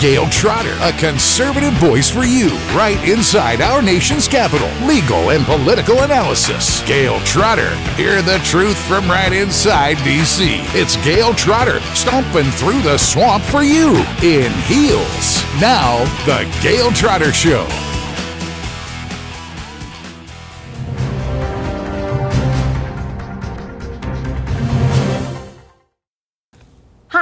Gayle Trotter, a conservative voice for you, right inside our nation's capital. Legal and political analysis. Gayle Trotter. Hear the truth from right inside D.C. It's Gayle Trotter, stomping through the swamp for you in heels. Now, The Gayle Trotter Show.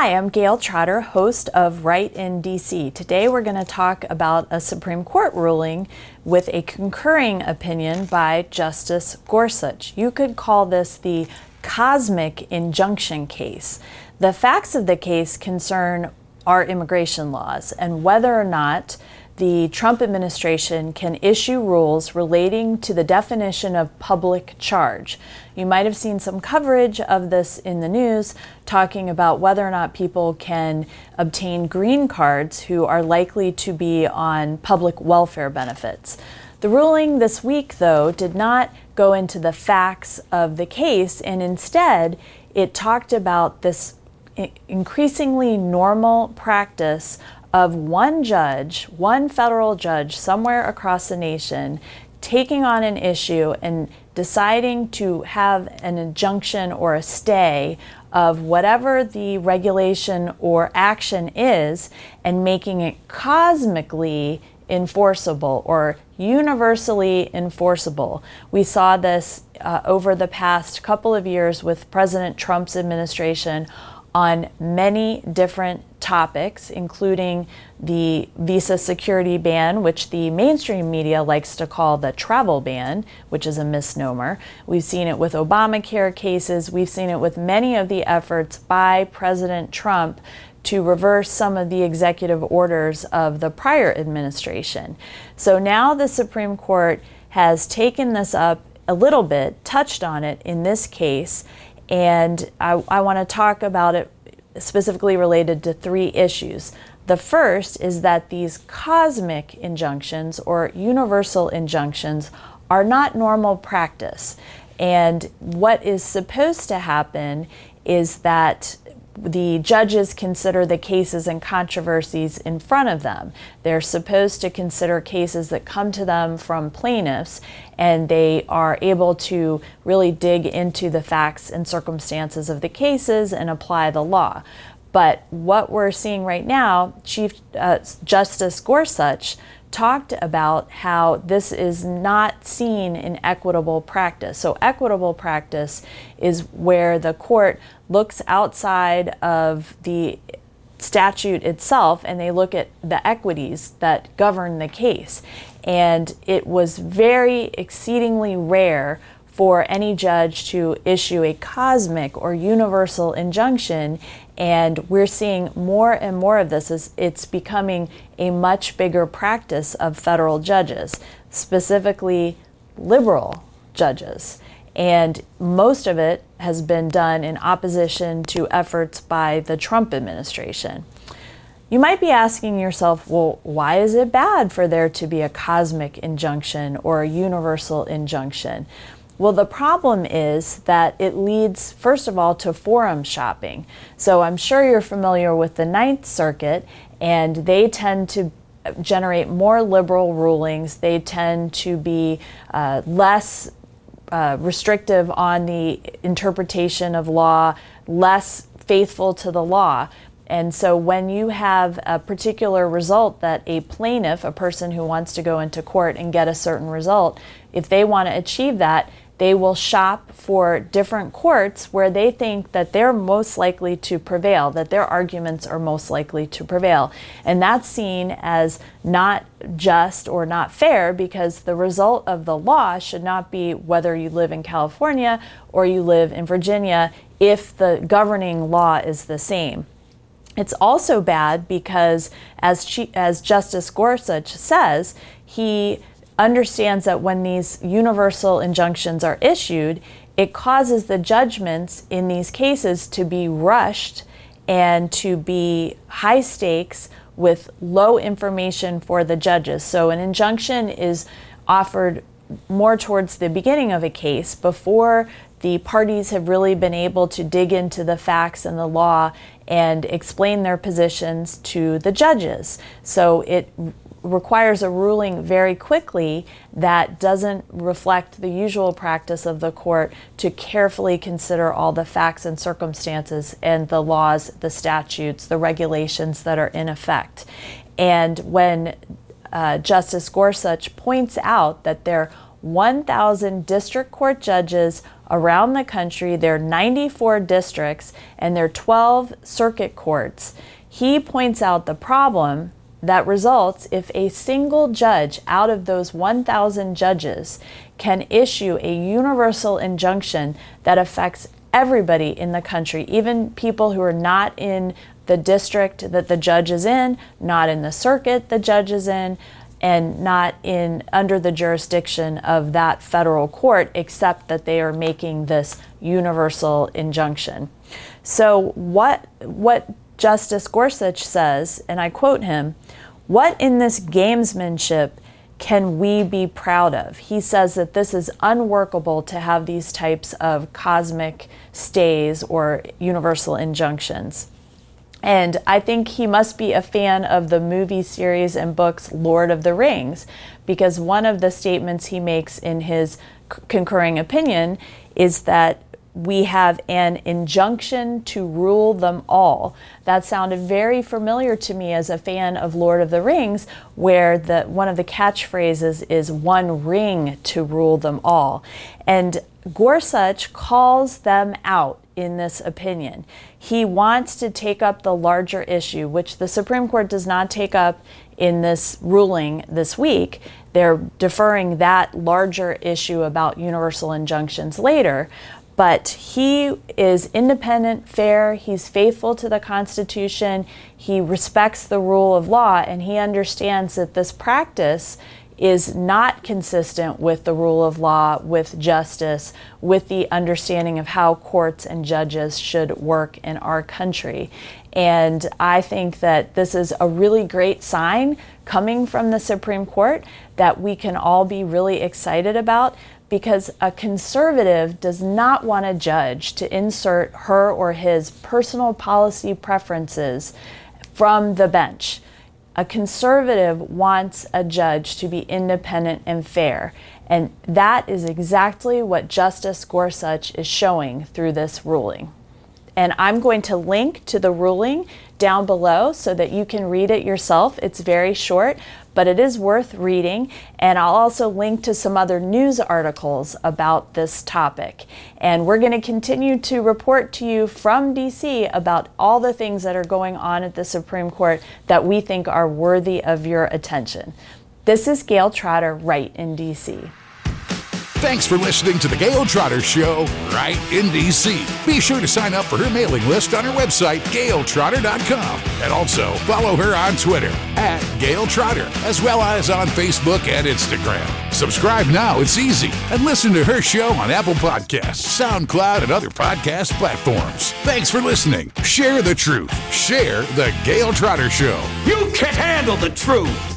Hi, I'm Gayle Trotter, host of Right in DC. Today we're going to talk about a Supreme Court ruling with a concurring opinion by Justice Gorsuch. You could call this the cosmic injunction case. The facts of the case concern our immigration laws and whether or not the Trump administration can issue rules relating to the definition of public charge. You might have seen some coverage of this in the news talking about whether or not people can obtain green cards who are likely to be on public welfare benefits. The ruling this week, though, did not go into the facts of the case, and instead it talked about this increasingly normal practice of one judge, one federal judge somewhere across the nation, taking on an issue and deciding to have an injunction or a stay of whatever the regulation or action is and making it cosmically enforceable or universally enforceable. We saw this uh, over the past couple of years with President Trump's administration on many different topics, including the visa security ban, which the mainstream media likes to call the travel ban, which is a misnomer. We've seen it with Obamacare cases. We've seen it with many of the efforts by President Trump to reverse some of the executive orders of the prior administration. So now the Supreme Court has taken this up a little bit, touched on it in this case, and I, I want to talk about it specifically related to three issues. The first is that these cosmic injunctions or universal injunctions are not normal practice. And what is supposed to happen is that the judges consider the cases and controversies in front of them. They're supposed to consider cases that come to them from plaintiffs, and they are able to really dig into the facts and circumstances of the cases and apply the law. But what we're seeing right now, Chief uh, Justice Gorsuch talked about how this is not seen in equitable practice. So, equitable practice is where the court looks outside of the statute itself and they look at the equities that govern the case. And it was very exceedingly rare for any judge to issue a cosmic or universal injunction. And we're seeing more and more of this as it's becoming a much bigger practice of federal judges, specifically liberal judges. And most of it has been done in opposition to efforts by the Trump administration. You might be asking yourself, well, why is it bad for there to be a cosmic injunction or a universal injunction? Well, the problem is that it leads, first of all, to forum shopping. So I'm sure you're familiar with the Ninth Circuit, and they tend to generate more liberal rulings. They tend to be uh, less uh, restrictive on the interpretation of law, less faithful to the law. And so, when you have a particular result that a plaintiff, a person who wants to go into court and get a certain result, if they want to achieve that, they will shop for different courts where they think that they're most likely to prevail, that their arguments are most likely to prevail. And that's seen as not just or not fair because the result of the law should not be whether you live in California or you live in Virginia if the governing law is the same. It's also bad because, as, as Justice Gorsuch says, he understands that when these universal injunctions are issued, it causes the judgments in these cases to be rushed and to be high stakes with low information for the judges. So, an injunction is offered more towards the beginning of a case before the parties have really been able to dig into the facts and the law and explain their positions to the judges. So it requires a ruling very quickly that doesn't reflect the usual practice of the court to carefully consider all the facts and circumstances and the laws, the statutes, the regulations that are in effect. And when uh, Justice Gorsuch points out that there are 1,000 district court judges around the country, there are 94 districts, and there are 12 circuit courts, he points out the problem that results if a single judge out of those 1,000 judges can issue a universal injunction that affects everybody in the country, even people who are not in the district that the judge is in, not in the circuit the judge is in, and not in under the jurisdiction of that federal court except that they are making this universal injunction. So what what Justice Gorsuch says, and I quote him, what in this gamesmanship can we be proud of? He says that this is unworkable to have these types of cosmic stays or universal injunctions. And I think he must be a fan of the movie series and books Lord of the Rings, because one of the statements he makes in his concurring opinion is that we have an injunction to rule them all. That sounded very familiar to me as a fan of Lord of the Rings, where the one of the catchphrases is one ring to rule them all. And Gorsuch calls them out in this opinion. He wants to take up the larger issue, which the Supreme Court does not take up in this ruling this week. They're deferring that larger issue about universal injunctions later. But he is independent, fair, he's faithful to the Constitution, he respects the rule of law, and he understands that this practice is not consistent with the rule of law, with justice, with the understanding of how courts and judges should work in our country. And I think that this is a really great sign coming from the Supreme Court that we can all be really excited about because a conservative does not want a judge to insert her or his personal policy preferences from the bench. A conservative wants a judge to be independent and fair. And that is exactly what Justice Gorsuch is showing through this ruling. And I'm going to link to the ruling down below so that you can read it yourself. It's very short, but it is worth reading. And I'll also link to some other news articles about this topic. And we're going to continue to report to you from DC about all the things that are going on at the Supreme Court that we think are worthy of your attention. This is Gayle Trotter, right in DC. Thanks for listening to the Gayle Trotter Show right in DC. Be sure to sign up for her mailing list on her website, gayletrotter.com. And also follow her on Twitter at Gayle Trotter, as well as on Facebook and Instagram. Subscribe now, it's easy. And listen to her show on Apple Podcasts, SoundCloud, and other podcast platforms. Thanks for listening. Share the truth. Share the Gayle Trotter Show. You can't handle the truth.